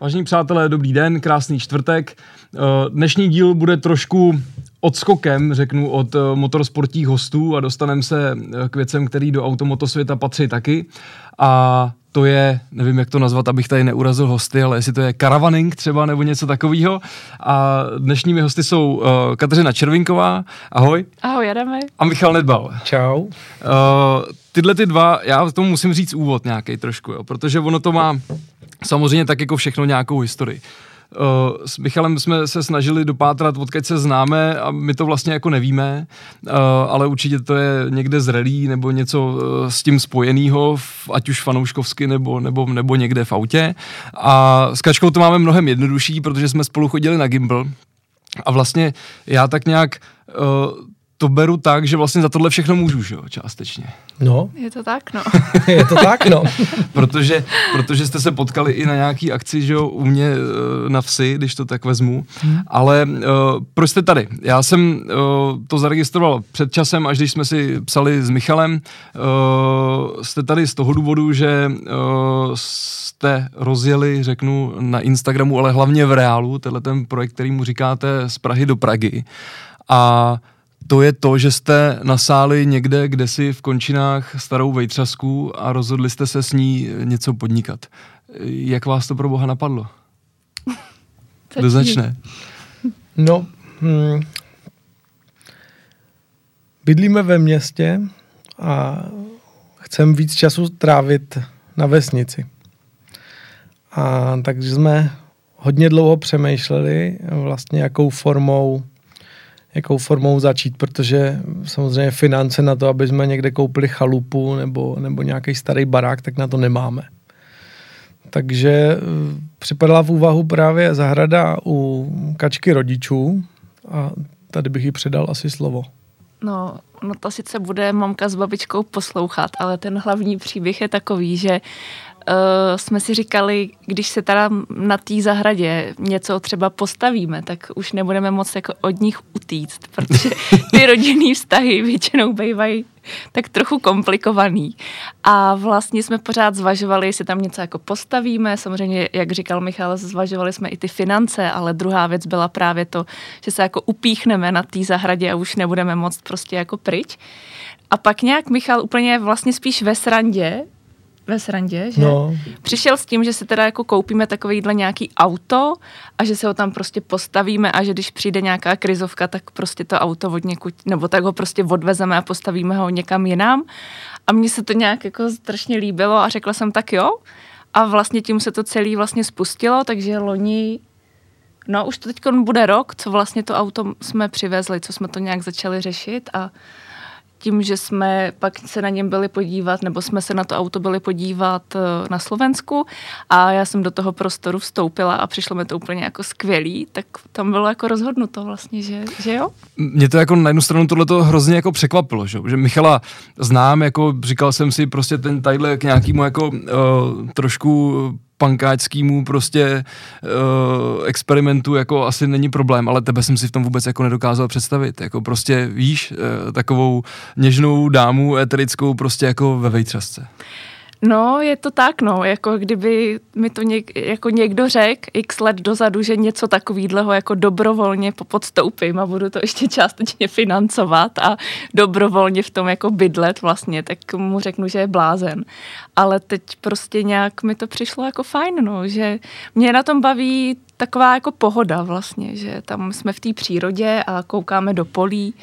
Vážení přátelé, dobrý den, krásný čtvrtek. Eh, dnešní díl bude trošku odskokem, řeknu, od eh, motorsportních hostů a dostaneme se eh, k věcem, který do automotosvěta patří taky. A to je, nevím, jak to nazvat, abych tady neurazil hosty, ale jestli to je caravaning třeba nebo něco takového. A dnešními hosty jsou uh, Kateřina Červinková, ahoj. Ahoj, Adame. A Michal Nedbal. Čau. Uh, tyhle ty dva, já tomu musím říct úvod nějaký trošku, jo, protože ono to má samozřejmě tak jako všechno nějakou historii. Uh, s Michalem jsme se snažili dopátrat, odkud se známe a my to vlastně jako nevíme, uh, ale určitě to je někde z relí nebo něco uh, s tím spojenýho, ať už fanouškovsky nebo, nebo, nebo někde v autě. A s Kačkou to máme mnohem jednodušší, protože jsme spolu chodili na gimbal a vlastně já tak nějak to beru tak, že vlastně za tohle všechno můžu, že jo, částečně. No. Je to tak, no. je to tak, no. protože, protože jste se potkali i na nějaký akci, že jo, u mě eh, na vsi, když to tak vezmu. Hmm. Ale uh, proč jste tady? Já jsem uh, to zaregistroval před časem, až když jsme si psali s Michalem. Uh, jste tady z toho důvodu, že uh, jste rozjeli, řeknu, na Instagramu, ale hlavně v reálu, tenhle ten projekt, který mu říkáte z Prahy do Pragy. A to je to, že jste nasáli někde, kde si v končinách starou vejtřasku a rozhodli jste se s ní něco podnikat. Jak vás to pro boha napadlo? Kdo začne? No, hmm, bydlíme ve městě a chcem víc času trávit na vesnici. A takže jsme hodně dlouho přemýšleli vlastně, jakou formou jakou formou začít, protože samozřejmě finance na to, aby jsme někde koupili chalupu nebo, nebo nějaký starý barák, tak na to nemáme. Takže eh, připadala v úvahu právě zahrada u kačky rodičů a tady bych jí předal asi slovo. No, no to sice bude mamka s babičkou poslouchat, ale ten hlavní příběh je takový, že uh, jsme si říkali, když se teda na té zahradě něco třeba postavíme, tak už nebudeme moc jako od nich utíct, protože ty rodinný vztahy většinou bývají tak trochu komplikovaný. A vlastně jsme pořád zvažovali, jestli tam něco jako postavíme. Samozřejmě, jak říkal Michal, zvažovali jsme i ty finance, ale druhá věc byla právě to, že se jako upíchneme na té zahradě a už nebudeme moc prostě jako pryč. A pak nějak Michal úplně vlastně spíš ve srandě ve srandě, že? No. Přišel s tím, že si teda jako koupíme takovýhle nějaký auto a že se ho tam prostě postavíme a že když přijde nějaká krizovka, tak prostě to auto od někud, nebo tak ho prostě odvezeme a postavíme ho někam jinam. A mně se to nějak jako strašně líbilo a řekla jsem tak jo. A vlastně tím se to celé vlastně spustilo, takže loni No už to teď bude rok, co vlastně to auto jsme přivezli, co jsme to nějak začali řešit a tím, že jsme pak se na něm byli podívat, nebo jsme se na to auto byli podívat eh, na Slovensku a já jsem do toho prostoru vstoupila a přišlo mi to úplně jako skvělý, tak tam bylo jako rozhodnuto vlastně, že, že jo. Mě to jako na jednu stranu tohle to hrozně jako překvapilo, že, že Michala znám, jako říkal jsem si prostě ten tadyhle k nějakému jako uh, trošku pankáčskýmu prostě uh, experimentu jako asi není problém, ale tebe jsem si v tom vůbec jako nedokázal představit. Jako prostě víš, uh, takovou něžnou dámu eterickou prostě jako ve vejtřasce. No, je to tak, no, jako kdyby mi to něk, jako někdo řekl x let dozadu, že něco takového jako dobrovolně podstoupím a budu to ještě částečně financovat a dobrovolně v tom jako bydlet vlastně, tak mu řeknu, že je blázen. Ale teď prostě nějak mi to přišlo jako fajn, no, že mě na tom baví taková jako pohoda vlastně, že tam jsme v té přírodě a koukáme do polí,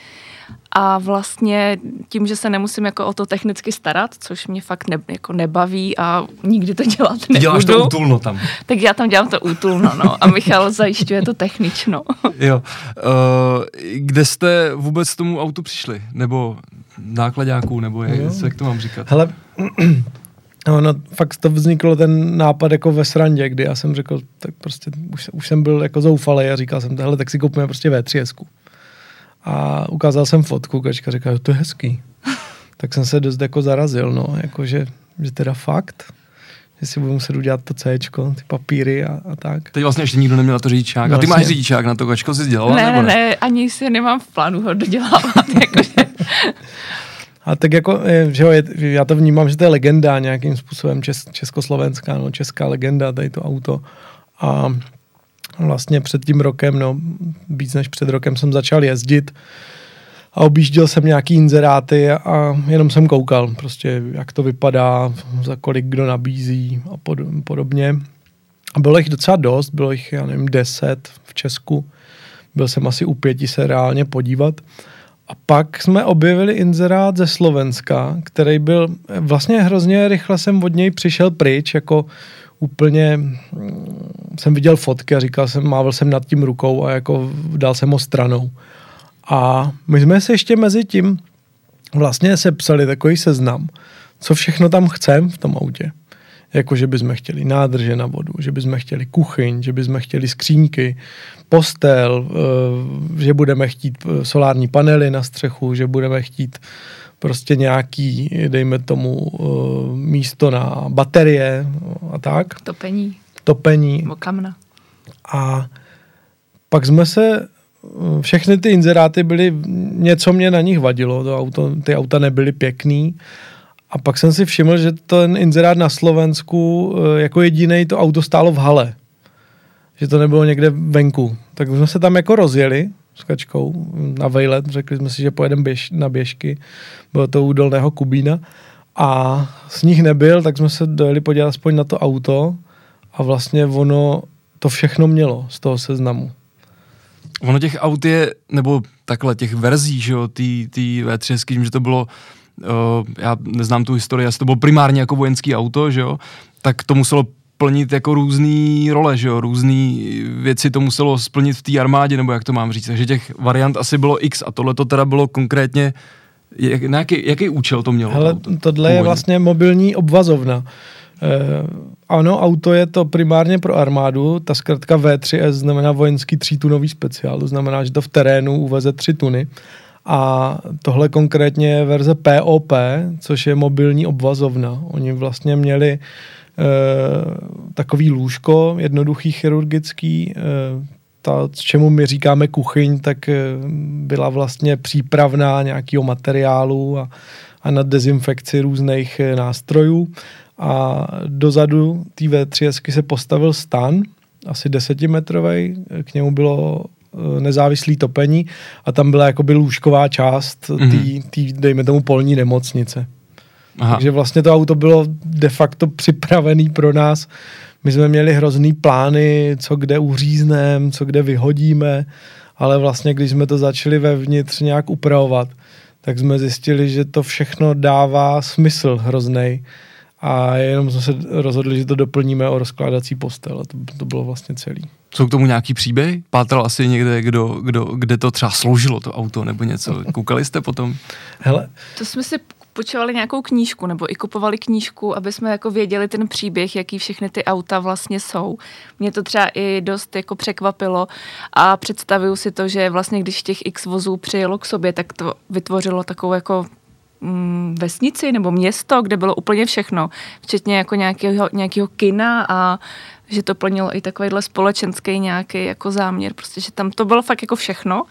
a vlastně tím, že se nemusím jako o to technicky starat, což mě fakt ne, jako nebaví a nikdy to dělat nebudu. Děláš to útulno tam. Tak já tam dělám to útulno, no. A Michal zajišťuje to technično. jo. Uh, kde jste vůbec k tomu autu přišli? Nebo nákladáků, nebo je, jak to mám říkat? Hele, No, no, fakt to vzniklo ten nápad jako ve srandě, kdy já jsem řekl, tak prostě už, už jsem byl jako zoufalý a říkal jsem, hele, tak si koupíme prostě V3 a ukázal jsem fotku, kačka říká, to je hezký. tak jsem se dost jako zarazil, no, jako že, že teda fakt, že si budu muset udělat to C, ty papíry a, a tak. Teď vlastně ještě nikdo neměl na to řidičák. No, a ty vlastně. máš řidičák na to kačko, jsi dělala, ne, nebo ne? Ne, ani si nemám v plánu ho dodělávat. jakože. A tak jako, že jo, je, já to vnímám, že to je legenda nějakým způsobem čes, československá, no, česká legenda, tady to auto. A vlastně před tím rokem, no víc než před rokem jsem začal jezdit a objížděl jsem nějaký inzeráty a jenom jsem koukal prostě, jak to vypadá, za kolik kdo nabízí a pod, podobně. A bylo jich docela dost, bylo jich, já nevím, deset v Česku. Byl jsem asi u pěti se reálně podívat. A pak jsme objevili inzerát ze Slovenska, který byl, vlastně hrozně rychle jsem od něj přišel pryč, jako úplně mm, jsem viděl fotky a říkal jsem, mával jsem nad tím rukou a jako dal jsem ho stranou. A my jsme se ještě mezi tím vlastně sepsali takový seznam, co všechno tam chcem v tom autě. Jako, že bychom chtěli nádrže na vodu, že bychom chtěli kuchyň, že bychom chtěli skřínky, postel, eh, že budeme chtít eh, solární panely na střechu, že budeme chtít prostě nějaký, dejme tomu, eh, místo na baterie a tak. Topení. Topení. Nebo kamna. A pak jsme se všechny ty inzeráty byly, něco mě na nich vadilo, to auto, ty auta nebyly pěkný. A pak jsem si všiml, že ten inzerát na Slovensku eh, jako jediný to auto stálo v hale. Že to nebylo někde venku. Tak jsme se tam jako rozjeli s kačkou na vejlet, řekli jsme si, že pojedeme běž, na běžky. Bylo to u Dolného Kubína. A sníh nebyl, tak jsme se dojeli podívat aspoň na to auto a vlastně ono to všechno mělo z toho seznamu. Ono těch aut je, nebo takhle, těch verzí, že jo, tý V3, že to bylo, já neznám tu historii, asi to bylo primárně jako vojenský auto, že jo, tak to muselo plnit jako různé role, že jo, různé věci to muselo splnit v té armádě, nebo jak to mám říct. Takže těch variant asi bylo x a tohle to teda bylo konkrétně, jak, na jaký, jaký účel to mělo? Hele, to tohle je vlastně mobilní obvazovna. Eh, ano, auto je to primárně pro armádu, ta zkrátka V3S znamená vojenský třítunový speciál, to znamená, že to v terénu uveze tři tuny. A tohle konkrétně je verze POP, což je mobilní obvazovna. Oni vlastně měli e, takový lůžko, jednoduchý chirurgický, e, ta, čemu my říkáme kuchyň, tak e, byla vlastně přípravná nějakého materiálu a, a na dezinfekci různých nástrojů a dozadu té V3 se postavil stan, asi desetimetrový, k němu bylo nezávislý topení a tam byla jakoby lůžková část mm-hmm. té, dejme tomu, polní nemocnice. Aha. Takže vlastně to auto bylo de facto připravený pro nás. My jsme měli hrozný plány, co kde uřízneme, co kde vyhodíme, ale vlastně, když jsme to začali vevnitř nějak upravovat, tak jsme zjistili, že to všechno dává smysl hrozný a jenom jsme se rozhodli, že to doplníme o rozkládací postel a to, to bylo vlastně celý. Jsou k tomu nějaký příběhy? Pátral asi někde, kdo, kdo, kde to třeba sloužilo, to auto nebo něco. Koukali jste potom? Hele. To jsme si počovali nějakou knížku nebo i kupovali knížku, aby jsme jako věděli ten příběh, jaký všechny ty auta vlastně jsou. Mě to třeba i dost jako překvapilo a představuju si to, že vlastně když těch x vozů přijelo k sobě, tak to vytvořilo takovou jako vesnici nebo město, kde bylo úplně všechno, včetně jako nějakého, nějakého kina a že to plnilo i takovýhle společenský nějaký jako záměr, prostě, že tam to bylo fakt jako všechno,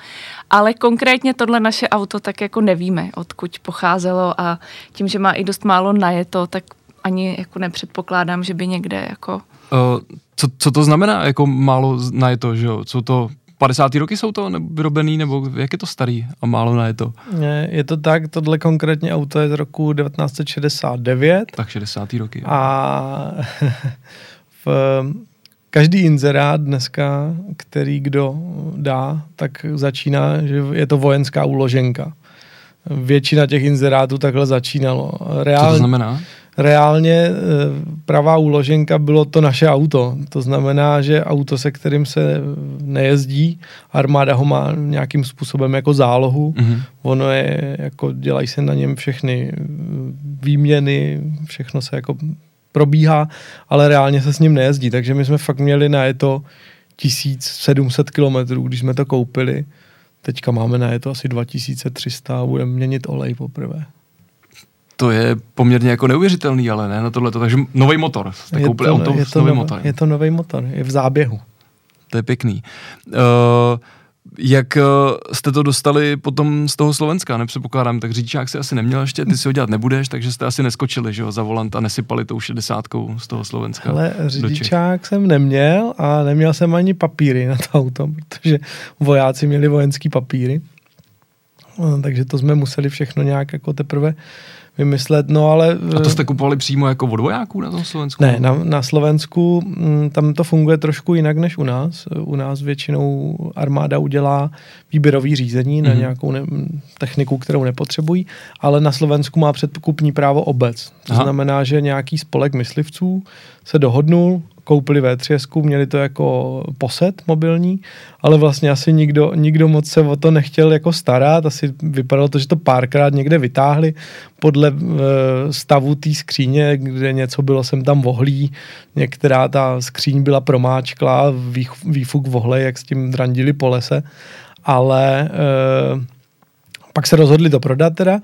ale konkrétně tohle naše auto tak jako nevíme, odkud pocházelo a tím, že má i dost málo najeto, tak ani jako nepředpokládám, že by někde jako... Uh, co, co to znamená jako málo najeto, že jo? Co to 50. roky jsou to vyrobený, nebo jak je to starý a málo na je to? Je to tak, tohle konkrétně auto je z roku 1969. Tak 60. roky. A v každý inzerát dneska, který kdo dá, tak začíná, že je to vojenská úloženka. Většina těch inzerátů takhle začínalo. Reál, Co to znamená? Reálně eh, pravá úloženka bylo to naše auto. To znamená, že auto, se kterým se nejezdí, armáda ho má nějakým způsobem jako zálohu. Mm-hmm. Ono je, jako dělají se na něm všechny eh, výměny, všechno se jako probíhá, ale reálně se s ním nejezdí. Takže my jsme fakt měli na to 1700 kilometrů, když jsme to koupili. Teďka máme na je to asi 2300 a budeme měnit olej poprvé to je poměrně jako neuvěřitelný, ale ne na tohle. Takže nový motor. Jste je koupili to, auto je to nový nový motor. Je to nový motor, je v záběhu. To je pěkný. Uh, jak uh, jste to dostali potom z toho Slovenska, nepředpokládám, tak řidičák si asi neměl ještě, ty si ho dělat nebudeš, takže jste asi neskočili, že jo, za volant a nesypali tou šedesátkou z toho Slovenska. Ale řidičák jsem neměl a neměl jsem ani papíry na to auto, protože vojáci měli vojenský papíry. No, takže to jsme museli všechno nějak jako teprve vymyslet, no ale... A to jste kupovali přímo jako od vojáků na tom Slovensku? Ne, na, na Slovensku mm, tam to funguje trošku jinak než u nás. U nás většinou armáda udělá výběrový řízení mm-hmm. na mhm. nějakou ne, techniku, kterou nepotřebují, ale na Slovensku má předkupní právo obec. To Aha. znamená, že nějaký spolek myslivců se dohodnul, koupili V3, měli to jako poset mobilní, ale vlastně asi nikdo, nikdo moc se o to nechtěl jako starat, asi vypadalo to, že to párkrát někde vytáhli podle e, stavu té skříně, kde něco bylo sem tam vohlí, některá ta skříň byla promáčklá, výfuk vohle, jak s tím drandili po lese, ale e, pak se rozhodli to prodat teda,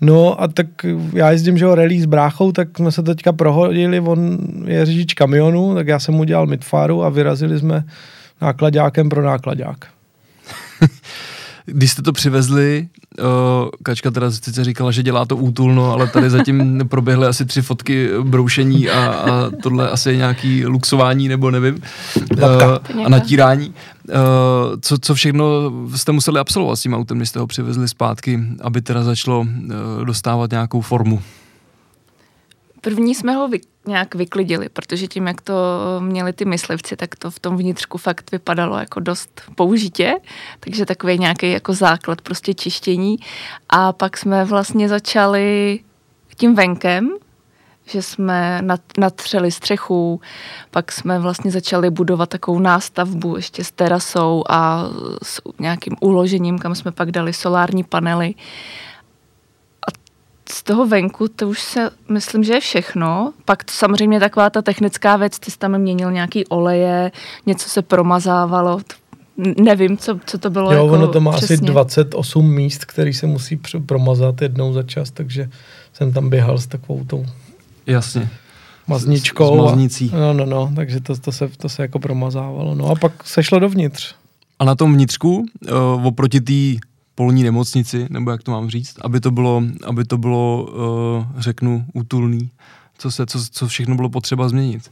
No a tak já jezdím, že ho rally s bráchou, tak jsme se teďka prohodili, on je řidič kamionu, tak já jsem mu dělal midfaru a vyrazili jsme nákladákem pro nákladák. Když jste to přivezli, Kačka teda sice říkala, že dělá to útulno, ale tady zatím proběhly asi tři fotky broušení a, a tohle asi je nějaký luxování nebo nevím. a natírání. Co, co všechno jste museli absolvovat s tím autem, když jste ho přivezli zpátky, aby teda začalo dostávat nějakou formu? První jsme ho vy, nějak vyklidili, protože tím, jak to měli ty myslivci, tak to v tom vnitřku fakt vypadalo jako dost použitě, takže takový nějaký jako základ prostě čištění. A pak jsme vlastně začali tím venkem, že jsme natřeli střechu, pak jsme vlastně začali budovat takovou nástavbu ještě s terasou a s nějakým uložením, kam jsme pak dali solární panely z toho venku, to už se, myslím, že je všechno. Pak to samozřejmě taková ta technická věc, ty jsi tam měnil nějaký oleje, něco se promazávalo, nevím, co, co to bylo. Jo, jako ono to má přesně. asi 28 míst, který se musí promazat jednou za čas, takže jsem tam běhal s takovou tou Jasně. mazničkou. S, s maznicí. A, no, no, no, takže to, to, se, to se jako promazávalo. No a pak se šlo dovnitř. A na tom vnitřku, uh, oproti té polní nemocnici, nebo jak to mám říct, aby to bylo, aby to bylo uh, řeknu, útulný, co, se, co, co všechno bylo potřeba změnit.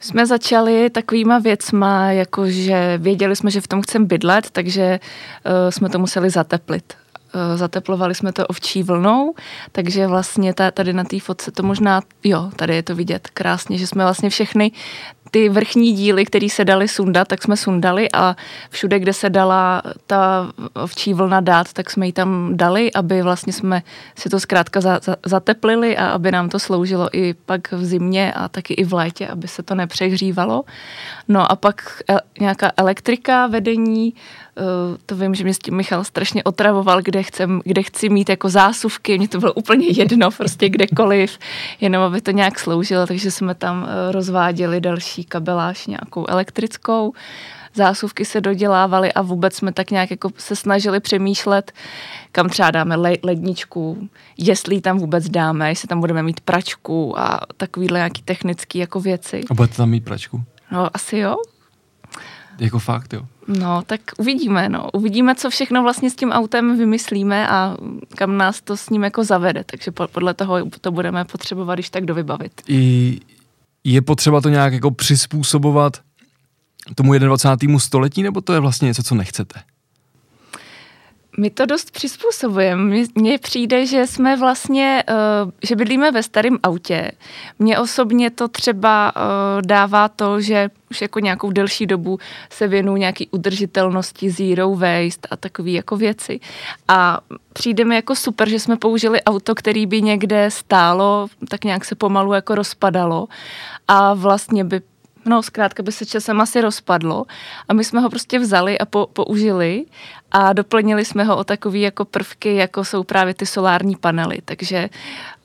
Jsme začali takovýma věcma, jakože věděli jsme, že v tom chceme bydlet, takže uh, jsme to museli zateplit. Uh, zateplovali jsme to ovčí vlnou, takže vlastně tady na té fotce to možná, jo, tady je to vidět krásně, že jsme vlastně všechny ty vrchní díly, které se daly sundat, tak jsme sundali a všude, kde se dala ta ovčí vlna dát, tak jsme ji tam dali, aby vlastně jsme si to zkrátka za, za, zateplili a aby nám to sloužilo i pak v zimě a taky i v létě, aby se to nepřehřívalo. No a pak e, nějaká elektrika, vedení, to vím, že mě s tím Michal strašně otravoval, kde, chcem, kde chci mít jako zásuvky, mně to bylo úplně jedno, prostě kdekoliv, jenom aby to nějak sloužilo, takže jsme tam eh, rozváděli další kabeláž nějakou elektrickou, zásuvky se dodělávaly a vůbec jsme tak nějak jako se snažili přemýšlet, kam třeba dáme ledničku, jestli tam vůbec dáme, jestli tam budeme mít pračku a takovýhle nějaký technický jako věci. A budete tam mít pračku? No, asi jo. Jako fakt, jo. No, tak uvidíme, no. Uvidíme, co všechno vlastně s tím autem vymyslíme a kam nás to s ním jako zavede, takže podle toho to budeme potřebovat, když tak dovybavit. I je potřeba to nějak jako přizpůsobovat tomu 21. století, nebo to je vlastně něco, co nechcete? My to dost přizpůsobujeme. Mně přijde, že jsme vlastně, uh, že bydlíme ve starém autě. Mně osobně to třeba uh, dává to, že už jako nějakou delší dobu se věnuju nějaký udržitelnosti, zero waste a takové jako věci. A přijde mi jako super, že jsme použili auto, který by někde stálo, tak nějak se pomalu jako rozpadalo a vlastně by no zkrátka by se časem asi rozpadlo a my jsme ho prostě vzali a po, použili a doplnili jsme ho o takové jako prvky, jako jsou právě ty solární panely, takže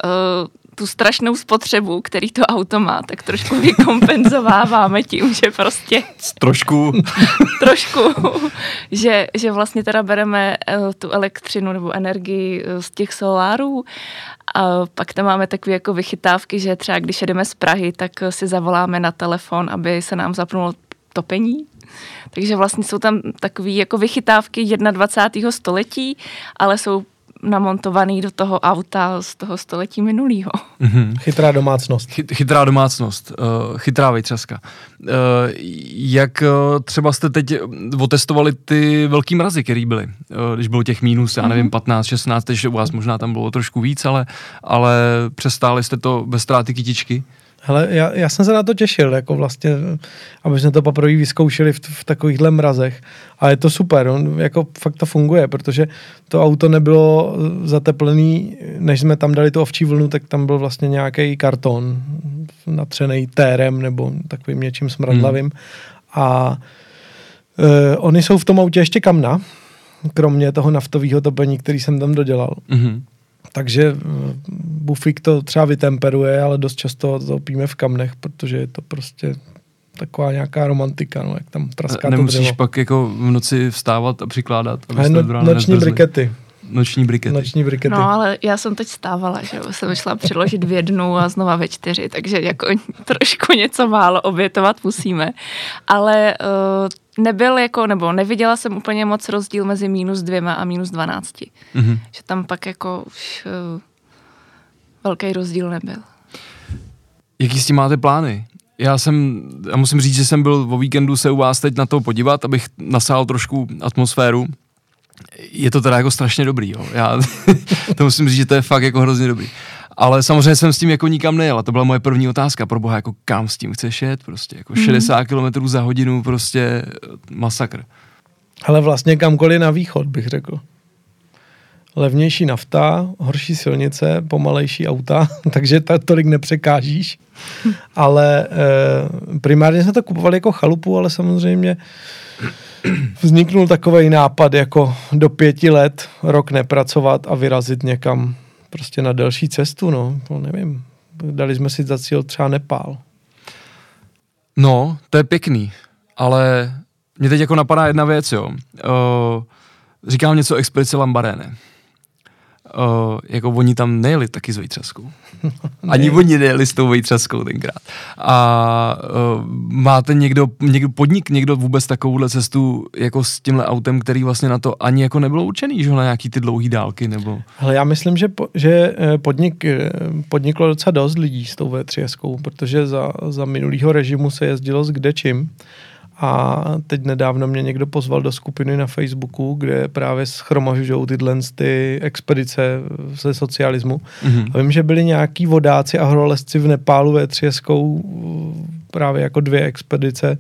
uh, tu strašnou spotřebu, který to auto má, tak trošku vykompenzováváme tím, že prostě... Trošku. trošku. Že, že vlastně teda bereme uh, tu elektřinu nebo energii uh, z těch solárů a pak tam máme takové jako vychytávky, že třeba když jedeme z Prahy, tak si zavoláme na telefon, aby se nám zapnul topení. Takže vlastně jsou tam takové jako vychytávky 21. století, ale jsou namontovaný do toho auta z toho století minulého. Mm-hmm. Chytrá domácnost. Chy, chytrá domácnost, uh, chytrá vejtřaska. Uh, jak uh, třeba jste teď otestovali ty velký mrazy, které byly, uh, když bylo těch mínus, já nevím, 15, 16, takže u vás možná tam bylo trošku víc, ale, ale přestáli jste to bez ztráty kytičky? Hele, já, já jsem se na to těšil, jako vlastně, aby jsme to poprvé vyzkoušeli v, v takovýchhle mrazech. A je to super, on, jako fakt to funguje, protože to auto nebylo zateplený, než jsme tam dali tu ovčí vlnu, tak tam byl vlastně nějaký karton natřený térem nebo takovým něčím smradlavým. Hmm. A e, oni jsou v tom autě ještě kamna, kromě toho naftového topení, který jsem tam dodělal. Mm-hmm. Takže eh, bufik to třeba vytemperuje, ale dost často to píme v kamnech, protože je to prostě taková nějaká romantika, no, jak tam praská Nemusíš to dřevo. pak jako v noci vstávat a přikládat. A no, noční nezbrzli. brikety. Noční brikety. Noční brikety. No, ale já jsem teď stávala, že jo, jsem šla přiložit v jednu a znova ve čtyři, takže jako trošku něco málo obětovat musíme. Ale uh, nebyl jako, nebo neviděla jsem úplně moc rozdíl mezi minus dvěma a minus dvanácti. Mm-hmm. Že tam pak jako už uh, velký rozdíl nebyl. Jaký s tím máte plány? Já jsem, já musím říct, že jsem byl o víkendu se u vás teď na to podívat, abych nasál trošku atmosféru je to teda jako strašně dobrý, jo. Já to musím říct, že to je fakt jako hrozně dobrý. Ale samozřejmě jsem s tím jako nikam nejel a to byla moje první otázka, pro boha, jako kam s tím chceš jet, prostě jako mm-hmm. 60 km za hodinu, prostě eh, masakr. Ale vlastně kamkoliv na východ, bych řekl. Levnější nafta, horší silnice, pomalejší auta, takže ta tolik nepřekážíš. ale e, primárně jsme to kupovali jako chalupu, ale samozřejmě vzniknul takový nápad, jako do pěti let rok nepracovat a vyrazit někam prostě na delší cestu, no, to nevím. Dali jsme si za cíl třeba Nepál. No, to je pěkný, ale mě teď jako napadá jedna věc, jo. Uh, říkám něco o expedici Lambarene uh, jako oni tam nejeli taky s vejtřaskou. Ani oni nejeli s tou vejtřaskou tenkrát. A uh, máte někdo, někdo, podnik někdo vůbec takovouhle cestu jako s tímhle autem, který vlastně na to ani jako nebylo určený, že na nějaký ty dlouhé dálky nebo... Ale já myslím, že, po, že eh, podnik, podniklo docela dost lidí s tou V3, protože za, za minulýho režimu se jezdilo s kdečím. A teď nedávno mě někdo pozval do skupiny na Facebooku, kde právě schromažují tyhle ty expedice ze socialismu. Mm-hmm. A vím, že byli nějaký vodáci a horolezci v Nepálu ve Třieskou právě jako dvě expedice.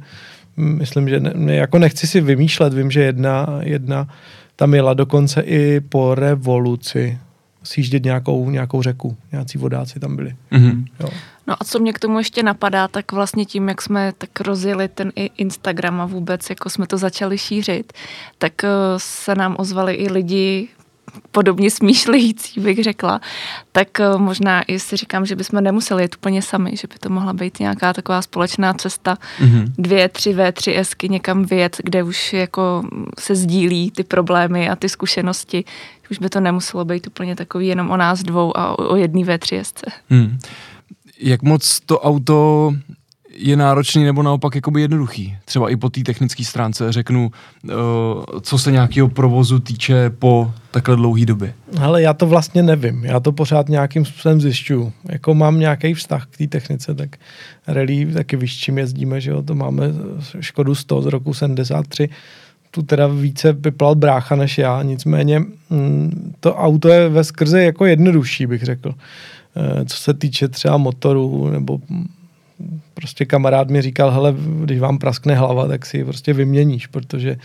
Myslím, že ne, jako nechci si vymýšlet, vím, že jedna, jedna tam jela dokonce i po revoluci sjíždět nějakou, nějakou řeku. Nějací vodáci tam byli. Mm-hmm. Jo. No a co mě k tomu ještě napadá, tak vlastně tím, jak jsme tak rozjeli ten Instagram a vůbec, jako jsme to začali šířit, tak eh, se nám ozvali i lidi podobně smýšlející, bych řekla, tak eh, možná i si říkám, že bychom nemuseli jít úplně sami, že by to mohla být nějaká taková společná cesta, mm-hmm. dvě, tři V, tři Sky někam vyjet, kde už jako se sdílí ty problémy a ty zkušenosti. Už by to nemuselo být úplně takový jenom o nás dvou a o, o jedný V3 Sce. Mm jak moc to auto je náročný nebo naopak jakoby jednoduchý. Třeba i po té technické stránce řeknu, uh, co se nějakého provozu týče po takhle dlouhé době. Ale já to vlastně nevím. Já to pořád nějakým způsobem zjišťuju. Jako mám nějaký vztah k té technice, tak rally taky víš, čím jezdíme, že jo, to máme Škodu 100 z roku 73, tu teda více vyplal brácha než já, nicméně mm, to auto je ve skrze jako jednodušší, bych řekl. Eh, co se týče třeba motoru, nebo prostě kamarád mi říkal, hele, když vám praskne hlava, tak si ji prostě vyměníš, protože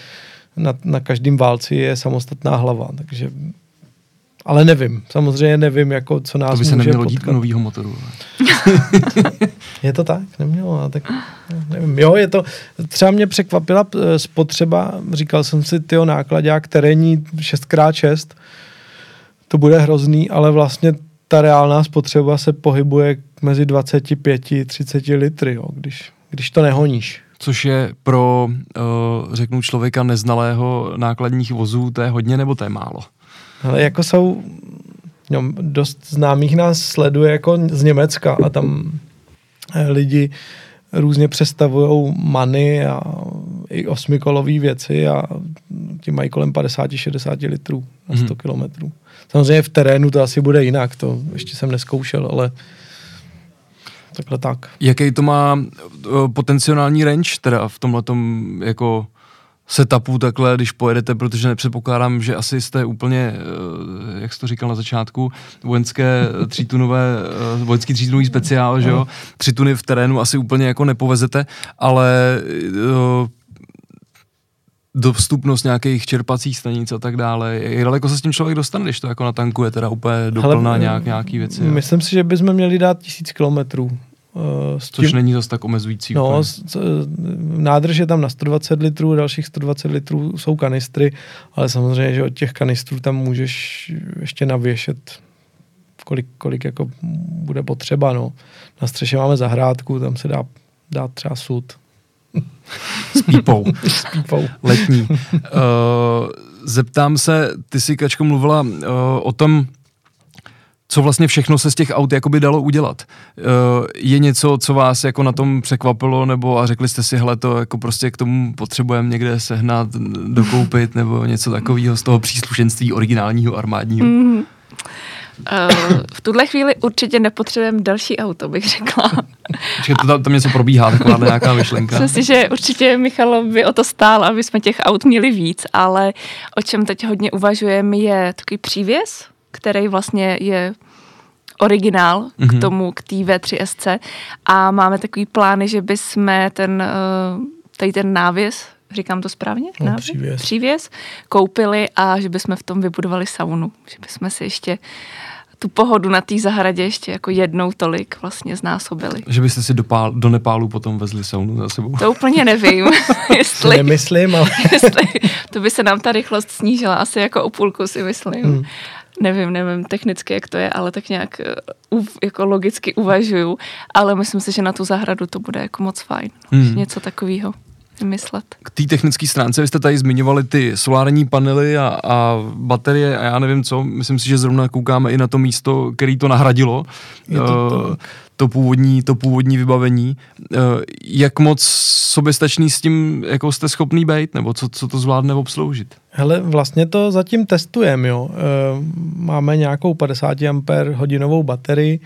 na, na každém válci je samostatná hlava, takže ale nevím, samozřejmě nevím, jako co nás To by se nemělo potkat. dít u novýho motoru. je to tak? Nemělo, tak nevím. Jo, je to, třeba mě překvapila eh, spotřeba, říkal jsem si, tyho nákladák terénní 6x6, to bude hrozný, ale vlastně ta reálná spotřeba se pohybuje mezi 25-30 litry, jo, když, když to nehoníš. Což je pro, uh, řeknu, člověka neznalého nákladních vozů, to je hodně nebo to je málo? Ale jako jsou, no, dost známých nás sleduje jako z Německa a tam eh, lidi různě přestavují many a i osmikolové věci a ti mají kolem 50-60 litrů na 100 mm. kilometrů. Samozřejmě v terénu to asi bude jinak, to ještě jsem neskoušel, ale takhle tak. Jaký to má uh, potenciální range teda v tomhle jako setupu takhle, když pojedete, protože nepředpokládám, že asi jste úplně, uh, jak jsi to říkal na začátku, vojenské třítunové, uh, vojenský třítunový speciál, že jo? Tři tuny v terénu asi úplně jako nepovezete, ale dostupnost nějakých čerpacích stanic a tak dále. Jak daleko se s tím člověk dostane, když to jako natankuje, teda úplně doplná nějak, nějaký věci? Myslím si, že bychom měli dát tisíc kilometrů. Uh, Což tím, není zase tak omezující. No, s, nádrž je tam na 120 litrů, dalších 120 litrů jsou kanistry, ale samozřejmě, že od těch kanistrů tam můžeš ještě navěšet kolik, kolik jako bude potřeba. No. Na střeše máme zahrádku, tam se dá dát třeba sud. S pípou. S pípou. Letní. Uh, zeptám se, ty jsi, Kačko, mluvila uh, o tom, co vlastně všechno se z těch aut jakoby dalo udělat. Uh, je něco, co vás jako na tom překvapilo, nebo a řekli jste si, hele, to jako prostě k tomu potřebujeme někde sehnat, dokoupit, nebo něco takového z toho příslušenství originálního armádního? Mm. Uh, v tuhle chvíli určitě nepotřebujeme další auto, bych řekla. Počkej, to tam, tam něco probíhá, taková nějaká myšlenka. Myslím si, že určitě Michalo by o to stál, aby jsme těch aut měli víc, ale o čem teď hodně uvažujeme je takový přívěs, který vlastně je originál mm-hmm. k mhm. tomu, k té V3SC a máme takový plány, že bychom ten, eh, tady ten návěs, říkám to správně? No, přívěs. přívěs. koupili a že bychom v tom vybudovali saunu, že bychom si ještě tu pohodu na té zahradě ještě jako jednou tolik vlastně znásobili. Že byste si do, pál, do Nepálu potom vezli saunu za sebou? To úplně nevím. jestli, nemyslím, ale... jestli, to by se nám ta rychlost snížila asi jako o půlku si myslím. Hmm nevím, nevím technicky, jak to je, ale tak nějak uh, jako logicky uvažuju, ale myslím si, že na tu zahradu to bude jako moc fajn. Hmm. Něco takového vymyslet. K té technické stránce, vy jste tady zmiňovali ty solární panely a, a baterie a já nevím co, myslím si, že zrovna koukáme i na to místo, který to nahradilo. Je to, to. Uh, to původní, to původní vybavení. Uh, jak moc soběstačný s tím jako jste schopný být, nebo co, co to zvládne obsloužit? Hele, vlastně to zatím testujeme, jo. Uh, máme nějakou 50 ampere hodinovou baterii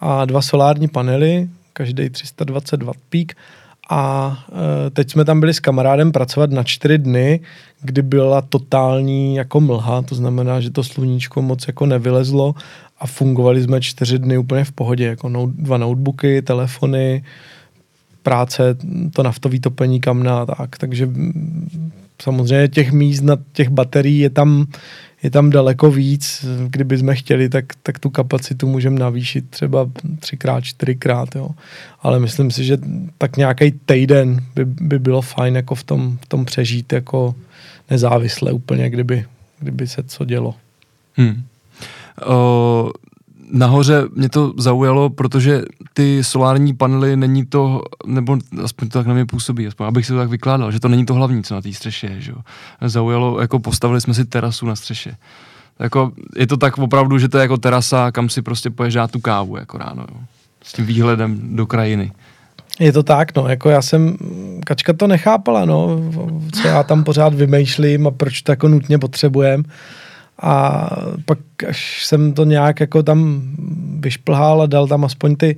a dva solární panely, každý 320 W pík a e, teď jsme tam byli s kamarádem pracovat na čtyři dny, kdy byla totální jako mlha, to znamená, že to sluníčko moc jako nevylezlo a fungovali jsme čtyři dny úplně v pohodě, jako no, dva notebooky, telefony, práce, to naftový topení kamna a tak, takže samozřejmě těch míst na těch baterií je tam, je tam daleko víc. Kdyby jsme chtěli, tak, tak tu kapacitu můžeme navýšit třeba třikrát, čtyřikrát. Jo. Ale myslím si, že tak nějaký týden by, by bylo fajn jako v tom, v tom přežít jako nezávisle úplně, kdyby, kdyby se co dělo. Hmm. Uh, nahoře mě to zaujalo, protože ty solární panely není to, nebo aspoň to tak na mě působí, aspoň abych si to tak vykládal, že to není to hlavní, co na té střeše je, že. Zaujalo, jako postavili jsme si terasu na střeše. Jako, je to tak opravdu, že to je jako terasa, kam si prostě poješ dát tu kávu jako ráno, jo. S tím výhledem do krajiny. Je to tak, no, jako já jsem, Kačka to nechápala, no, co já tam pořád vymýšlím a proč to jako nutně potřebujem. A pak, až jsem to nějak jako tam vyšplhal a dal tam aspoň ty,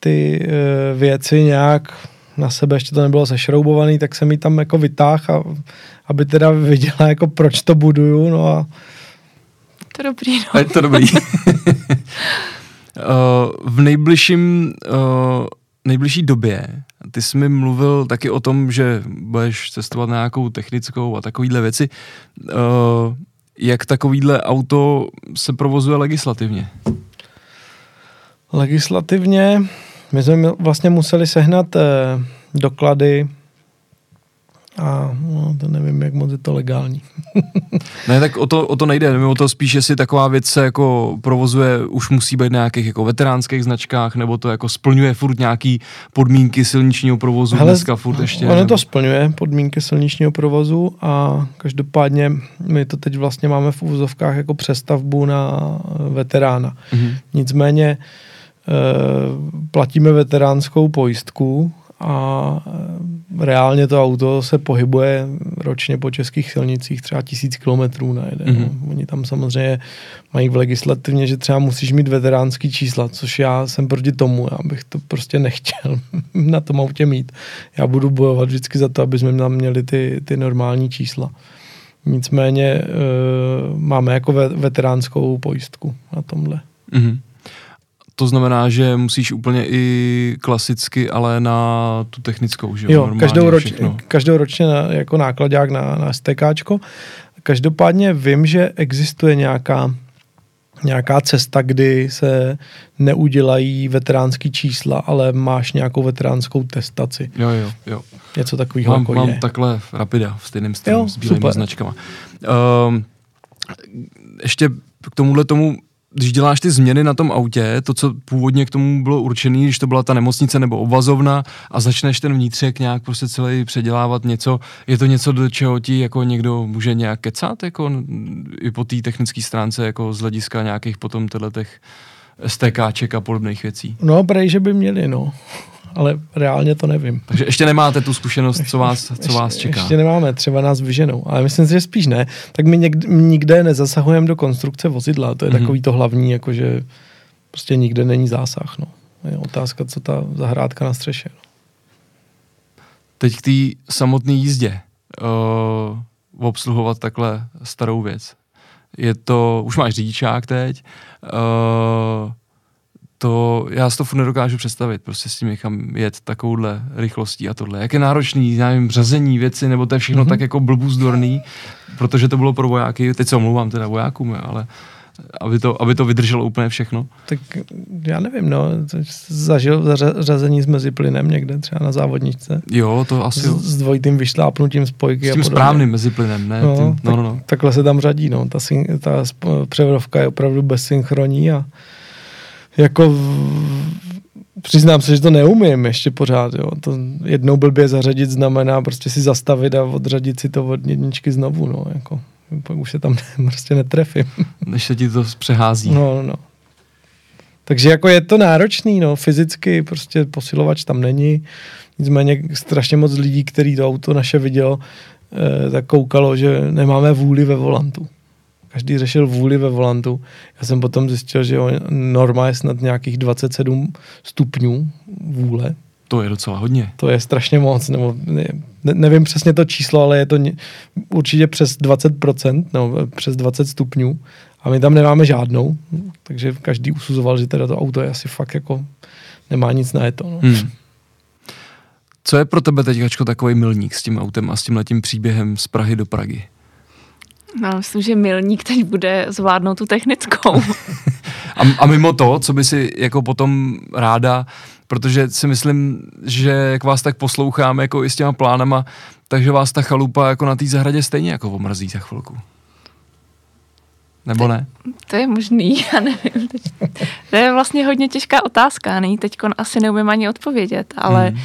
ty uh, věci nějak na sebe, ještě to nebylo sešroubovaný, tak jsem ji tam jako vytáhl, a, aby teda viděla, jako proč to buduju, no a to dobrý, no. A je to dobrý. v nejbližším, uh, nejbližší době ty jsi mi mluvil taky o tom, že budeš cestovat na nějakou technickou a takovýhle věci. Uh, jak takovýhle auto se provozuje legislativně? Legislativně my jsme vlastně museli sehnat eh, doklady a no, to nevím, jak moc je to legální. ne, tak o to, o to nejde, o to spíš, jestli taková věc se jako provozuje, už musí být na nějakých jako veteránských značkách, nebo to jako splňuje furt nějaký podmínky silničního provozu Hele, dneska furt ještě. Ono to splňuje podmínky silničního provozu a každopádně my to teď vlastně máme v úvozovkách jako přestavbu na veterána. Mm-hmm. Nicméně e, platíme veteránskou pojistku a eh, reálně to auto se pohybuje ročně po českých silnicích třeba tisíc kilometrů najede. Mm-hmm. No. Oni tam samozřejmě mají v legislativně, že třeba musíš mít veteránský čísla, což já jsem proti tomu, já bych to prostě nechtěl na tom autě mít. Já budu bojovat vždycky za to, aby jsme tam měli ty, ty normální čísla. Nicméně e, máme jako ve, veteránskou pojistku na tomhle. Mm-hmm. To znamená, že musíš úplně i klasicky, ale na tu technickou, že jo? každou, roč, každou ročně na, jako nákladák na, na STKčko. Každopádně vím, že existuje nějaká nějaká cesta, kdy se neudělají veteránský čísla, ale máš nějakou veteránskou testaci. Jo, jo, jo. Něco takového mám, jako mám je. takhle Rapida v stejném stylu s bílými značkama. Um, ještě k tomuhle tomu když děláš ty změny na tom autě, to, co původně k tomu bylo určené, když to byla ta nemocnice nebo obvazovna a začneš ten vnitřek nějak prostě celý předělávat něco, je to něco, do čeho ti jako někdo může nějak kecat, jako i po té technické stránce, jako z hlediska nějakých potom těch STKček a podobných věcí? No, prej, že by měli, no ale reálně to nevím. Takže ještě nemáte tu zkušenost, co vás, co vás čeká. Ještě nemáme, třeba nás vyženou, ale myslím si, že spíš ne. Tak my někde, nikde nezasahujeme do konstrukce vozidla, to je mm-hmm. takový to hlavní, jakože prostě nikde není zásah. No. Je otázka, co ta zahrádka na střeše. No. Teď k té samotné jízdě. Uh, obsluhovat takhle starou věc. Je to, už máš řidičák teď, uh, to já si to furt nedokážu představit, prostě s tím někam jet takovouhle rychlostí a tohle. Jak je náročný, já nevím, řazení věci, nebo to je všechno mm-hmm. tak jako blbůzdorný, protože to bylo pro vojáky, teď se omlouvám teda vojákům, ale aby to, aby to vydrželo úplně všechno? Tak já nevím, no, zažil zařazení s meziplynem někde, třeba na závodničce. Jo, to asi jo. S, s dvojitým vyšlápnutím spojky. S tím správným meziplynem, ne? No, tím, no, tak, no, no. Takhle se tam řadí, no, ta, ta převodovka je opravdu bezsynchronní a jako přiznám se, že to neumím ještě pořád, jo. To jednou blbě zařadit znamená prostě si zastavit a odřadit si to od jedničky znovu, no, jako. Pak už se tam prostě netrefím. Než se ti to přehází. No, no. Takže jako je to náročný, no, fyzicky prostě posilovač tam není. Nicméně strašně moc lidí, který to auto naše vidělo, eh, tak koukalo, že nemáme vůli ve volantu každý řešil vůli ve volantu. Já jsem potom zjistil, že norma je snad nějakých 27 stupňů vůle. To je docela hodně. To je strašně moc, nebo ne, nevím přesně to číslo, ale je to určitě přes 20%, nebo přes 20 stupňů. A my tam nemáme žádnou, takže každý usuzoval, že teda to auto je asi fakt jako nemá nic na to. No. Hmm. Co je pro tebe teď takový milník s tím autem a s tím letím příběhem z Prahy do Pragy? No, myslím, že milník teď bude zvládnout tu technickou. a, a mimo to, co by si jako potom ráda, protože si myslím, že jak vás tak posloucháme jako i s těma plánama, takže vás ta chalupa jako na té zahradě stejně jako omrzí za chvilku. Nebo ne? To je možný, já nevím. To je vlastně hodně těžká otázka, není teď asi neumím ani odpovědět, ale hmm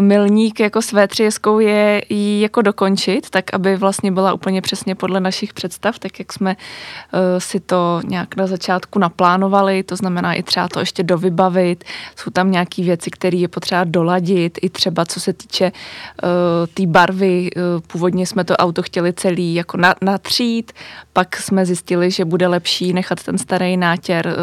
milník jako s V3 je ji jako dokončit, tak aby vlastně byla úplně přesně podle našich představ, tak jak jsme uh, si to nějak na začátku naplánovali, to znamená i třeba to ještě dovybavit, jsou tam nějaké věci, které je potřeba doladit, i třeba co se týče uh, té tý barvy, původně jsme to auto chtěli celý jako na, natřít, pak jsme zjistili, že bude lepší nechat ten starý nátěr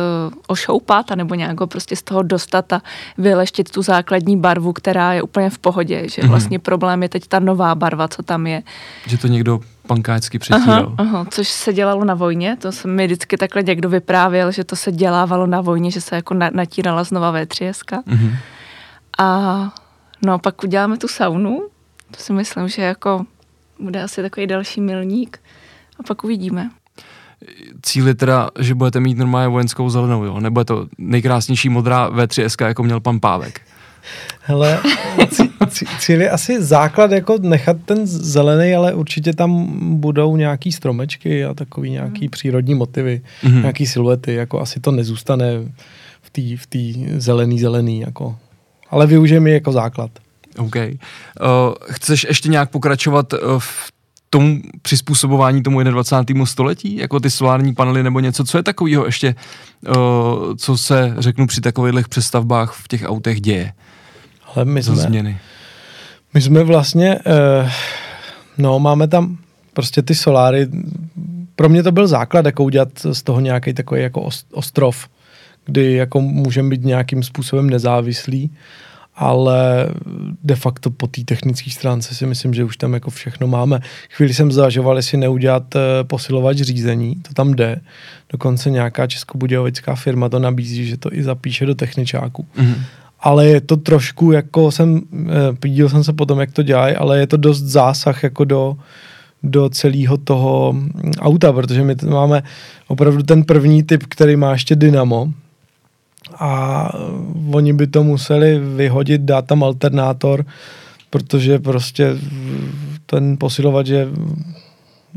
ošoupat, anebo nějak ho prostě z toho dostat a vyleštit tu základní barvu, která je úplně v pohodě, že mm-hmm. vlastně problém je teď ta nová barva, co tam je. Že to někdo pankácky přetíral. Aha, aha, což se dělalo na vojně, to se mi vždycky takhle někdo vyprávěl, že to se dělávalo na vojně, že se jako natírala znova V3. Mm-hmm. A no pak uděláme tu saunu, to si myslím, že jako bude asi takový další milník a pak uvidíme cíl je teda, že budete mít normálně vojenskou zelenou, jo? Nebo je to nejkrásnější modrá V3SK, jako měl pan Pávek? Hele, cíl je asi základ jako nechat ten zelený, ale určitě tam budou nějaký stromečky a takový nějaký mm. přírodní motivy, mm-hmm. nějaký siluety, jako asi to nezůstane v té v tý zelený zelený, jako. Ale využijeme je jako základ. OK. Uh, chceš ještě nějak pokračovat uh, v tomu přizpůsobování tomu 21. století, jako ty solární panely nebo něco, co je takového ještě, uh, co se řeknu při takových přestavbách v těch autech děje? Ale my jsme, změny? my jsme vlastně, uh, no máme tam prostě ty soláry, pro mě to byl základ, jako udělat z toho nějaký takový jako os- ostrov, kdy jako můžeme být nějakým způsobem nezávislí, ale de facto po té technické stránce si myslím, že už tam jako všechno máme. Chvíli jsem zvažoval, jestli neudělat uh, posilovač řízení, to tam jde. Dokonce nějaká českobudějovická firma to nabízí, že to i zapíše do techničáku. Mhm. Ale je to trošku, jako jsem, eh, pídil jsem se potom, jak to dělají, ale je to dost zásah jako do, do celého toho mm, auta, protože my máme opravdu ten první typ, který má ještě dynamo. A eh, oni by to museli vyhodit, dát tam alternátor, protože prostě v- ten posilovač je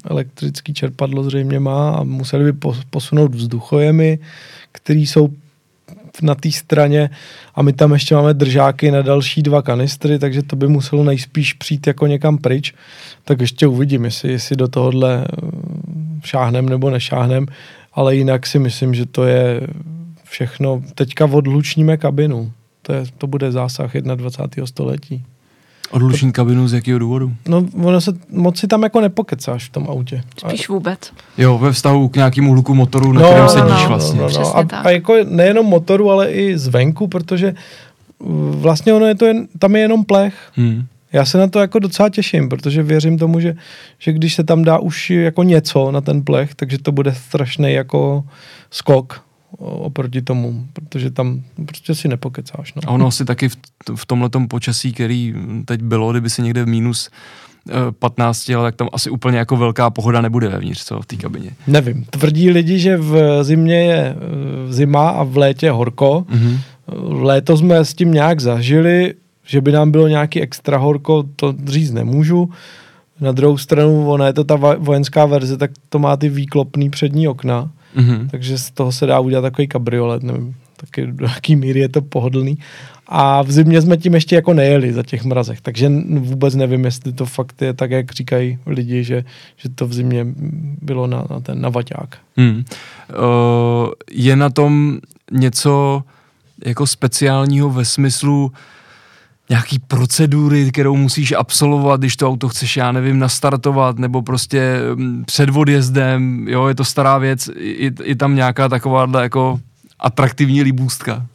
elektrický čerpadlo zřejmě má a museli by pos- posunout vzduchojemy, který jsou na té straně a my tam ještě máme držáky na další dva kanistry, takže to by muselo nejspíš přijít jako někam pryč. Tak ještě uvidím, jestli, jestli do tohohle eh, šáhnem nebo nešáhnem, ale jinak si myslím, že to je všechno. Teďka odlučníme kabinu. To, je, to bude zásah 21. století. Odluční kabinu z jakého důvodu? No, ono se moc si tam jako nepokecáš v tom autě. Spíš vůbec. Jo, ve vztahu k nějakému hluku motoru, na No, kterém no, sedíš no, vlastně. no, Přesně A, tak. a jako nejenom motoru, ale i zvenku, protože uh, vlastně ono je to jen, tam je jenom plech. Hmm. Já se na to jako docela těším, protože věřím tomu, že, že když se tam dá už jako něco na ten plech, takže to bude strašný jako skok oproti tomu, protože tam prostě si nepokecáš. No. A ono asi taky v, v tomhletom počasí, který teď bylo, kdyby si někde v minus eh, 15, ale tak tam asi úplně jako velká pohoda nebude vevnitř, co, v té kabině. Nevím, tvrdí lidi, že v zimě je eh, zima a v létě horko. Mhm. V léto jsme s tím nějak zažili, že by nám bylo nějaký extra horko, to říct nemůžu. Na druhou stranu, ona je to ta vojenská verze, tak to má ty výklopný přední okna, Mhm. takže z toho se dá udělat takový kabriolet, nevím, taky do jaký míry je to pohodlný. A v zimě jsme tím ještě jako nejeli za těch mrazech, takže vůbec nevím, jestli to fakt je tak, jak říkají lidi, že, že to v zimě bylo na, na ten navaťák. Hmm. Uh, je na tom něco jako speciálního ve smyslu nějaký procedury, kterou musíš absolvovat, když to auto chceš, já nevím, nastartovat, nebo prostě mm, před odjezdem, jo, je to stará věc, je, je tam nějaká takováhle jako atraktivní libůstka.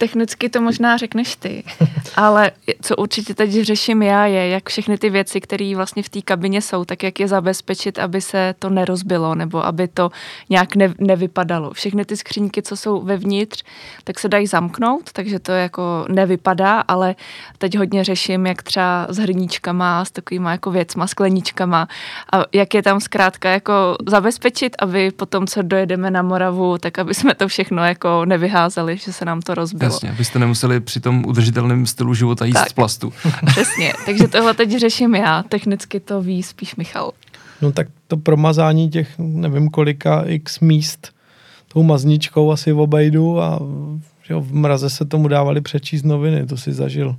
Technicky to možná řekneš ty, ale co určitě teď řeším já je, jak všechny ty věci, které vlastně v té kabině jsou, tak jak je zabezpečit, aby se to nerozbilo nebo aby to nějak ne, nevypadalo. Všechny ty skříňky, co jsou vevnitř, tak se dají zamknout, takže to jako nevypadá, ale teď hodně řeším, jak třeba s hrníčkama, s takovýma jako věcma, skleničkama a jak je tam zkrátka jako zabezpečit, aby potom, co dojedeme na Moravu, tak aby jsme to všechno jako nevyházeli, že se nám to rozbilo. Jasně, abyste nemuseli při tom udržitelném stylu života jíst Tak. z plastu. Přesně, takže tohle teď řeším já, technicky to ví spíš Michal. No tak to promazání těch nevím kolika x míst tou mazničkou asi obejdu a jo, v mraze se tomu dávali přečíst noviny, to si zažil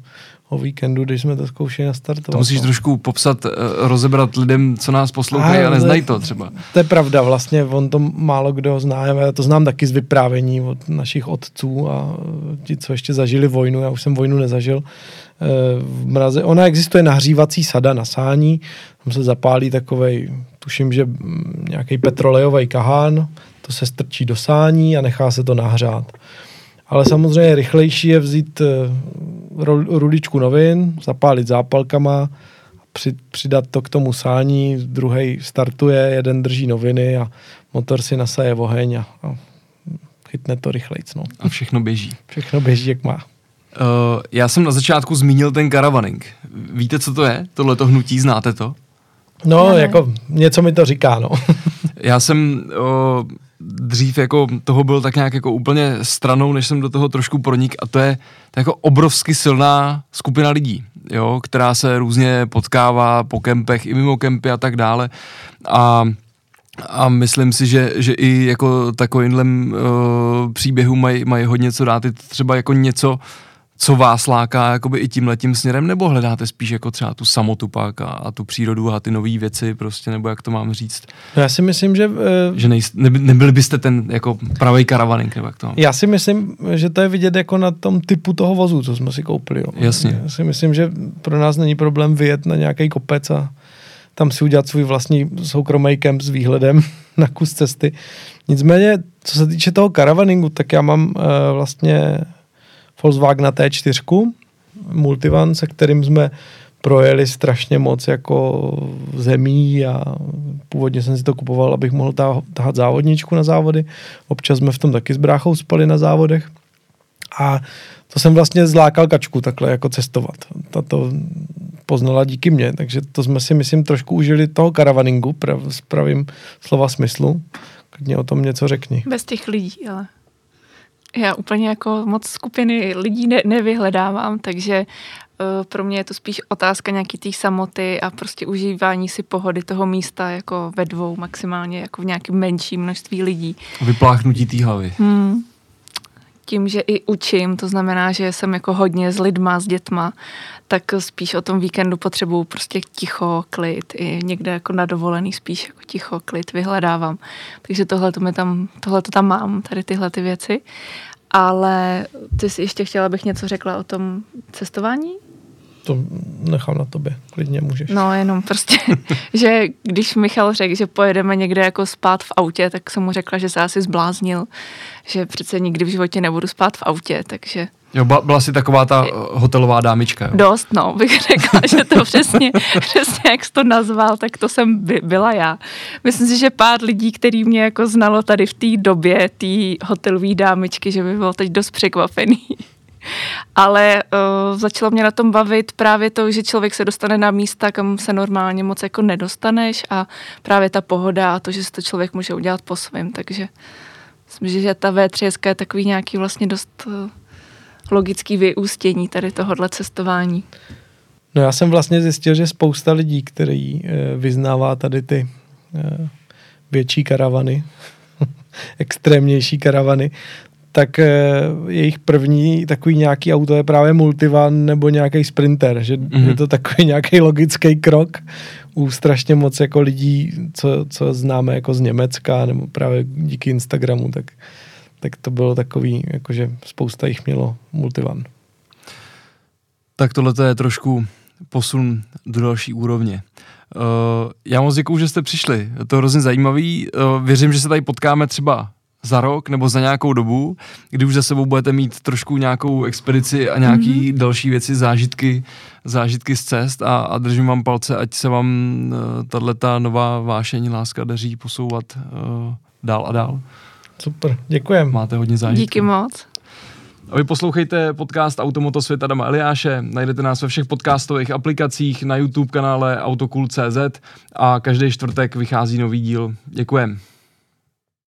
o víkendu, když jsme to zkoušeli nastartovat. To musíš no. trošku popsat, eh, rozebrat lidem, co nás poslouchají A, a neznají ne- to třeba. To je pravda, vlastně on to málo kdo zná, já to znám taky z vyprávění od našich otců a ti, co ještě zažili vojnu, já už jsem vojnu nezažil. Eh, V mraze, ona existuje nahřívací sada na sání, tam se zapálí takovej, tuším, že nějaký petrolejový kahán, to se strčí do sání a nechá se to nahřát. Ale samozřejmě rychlejší je vzít eh, ruličku novin, zapálit zápalkama, při, přidat to k tomu sání, druhý startuje, jeden drží noviny a motor si nasaje oheň a, a chytne to rychlejc. No. A všechno běží. Všechno běží, jak má. Uh, já jsem na začátku zmínil ten caravaning. Víte, co to je? Tohleto hnutí, znáte to? No, Ano. jako něco mi to říká, no. Já jsem uh, dřív jako toho byl tak nějak jako úplně stranou, než jsem do toho trošku pronik a to je, to jako obrovsky silná skupina lidí, jo, která se různě potkává po kempech i mimo kempy a tak dále a a myslím si, že, že i jako takovýmhle uh, příběhu mají, mají hodně co dát. Je třeba jako něco, co vás láká jakoby i tím letím směrem, nebo hledáte spíš jako třeba tu samotu pak a, a tu přírodu a ty nové věci prostě, nebo jak to mám říct? No já si myslím, že... Uh, že nejst, neby, nebyli byste ten jako pravý karavaning, nebo jak to mám? Já si myslím, že to je vidět jako na tom typu toho vozu, co jsme si koupili. Jo. Jasně. Já si myslím, že pro nás není problém vyjet na nějaký kopec a tam si udělat svůj vlastní soukromý kemp s výhledem na kus cesty. Nicméně, co se týče toho karavaningu, tak já mám uh, vlastně Volkswagen T4, multivan, se kterým jsme projeli strašně moc jako zemí a původně jsem si to kupoval, abych mohl tahat závodničku na závody. Občas jsme v tom taky s bráchou spali na závodech. A to jsem vlastně zlákal kačku takhle jako cestovat. Tato poznala díky mně, takže to jsme si, myslím, trošku užili toho karavaningu prav, s pravým slova smyslu. Klidně o tom něco řekni. Bez těch lidí, ale já úplně jako moc skupiny lidí ne, nevyhledávám, takže uh, pro mě je to spíš otázka nějaký té samoty a prostě užívání si pohody toho místa jako ve dvou maximálně, jako v nějakém menším množství lidí. Vypláchnutí té hlavy. Hmm tím, že i učím, to znamená, že jsem jako hodně s lidma, s dětma, tak spíš o tom víkendu potřebuju prostě ticho, klid, i někde jako na dovolený spíš jako ticho, klid vyhledávám. Takže tohle to tam, tohle to tam mám, tady tyhle ty věci. Ale ty jsi ještě chtěla, abych něco řekla o tom cestování? To nechám na tobě, klidně můžeš. No jenom prostě, že když Michal řekl, že pojedeme někde jako spát v autě, tak jsem mu řekla, že se asi zbláznil, že přece nikdy v životě nebudu spát v autě, takže... Jo, byla jsi taková ta eh, hotelová dámička, jo? Dost, no, bych řekla, že to přesně, přesně jak jsi to nazval, tak to jsem by, byla já. Myslím si, že pár lidí, který mě jako znalo tady v té době, té hotelové dámičky, že by bylo teď dost překvapený. Ale uh, začalo mě na tom bavit právě to, že člověk se dostane na místa, kam se normálně moc jako nedostaneš a právě ta pohoda a to, že si to člověk může udělat po svém, takže myslím, že ta V3 je takový nějaký vlastně dost uh, logický vyústění tady tohohle cestování. No já jsem vlastně zjistil, že spousta lidí, který uh, vyznává tady ty uh, větší karavany, extrémnější karavany, tak eh, jejich první takový nějaký auto je právě multivan nebo nějaký sprinter, že mm-hmm. je to takový nějaký logický krok u strašně moc jako lidí, co, co známe jako z Německa nebo právě díky Instagramu, tak, tak to bylo takový, jakože spousta jich mělo multivan. Tak tohle je trošku posun do další úrovně. Uh, já moc děkuju, že jste přišli. Je to hrozně zajímavý. Uh, věřím, že se tady potkáme třeba za rok nebo za nějakou dobu, kdy už za sebou budete mít trošku nějakou expedici a nějaký mm-hmm. další věci, zážitky, zážitky z cest a, a držím vám palce, ať se vám uh, tato nová vášení láska daří posouvat uh, dál a dál. Super, děkujem. Máte hodně zážitků. Díky moc. A vy poslouchejte podcast Automoto světa Dama Eliáše, najdete nás ve všech podcastových aplikacích, na YouTube kanále Autokul.cz a každý čtvrtek vychází nový díl. Děkujem.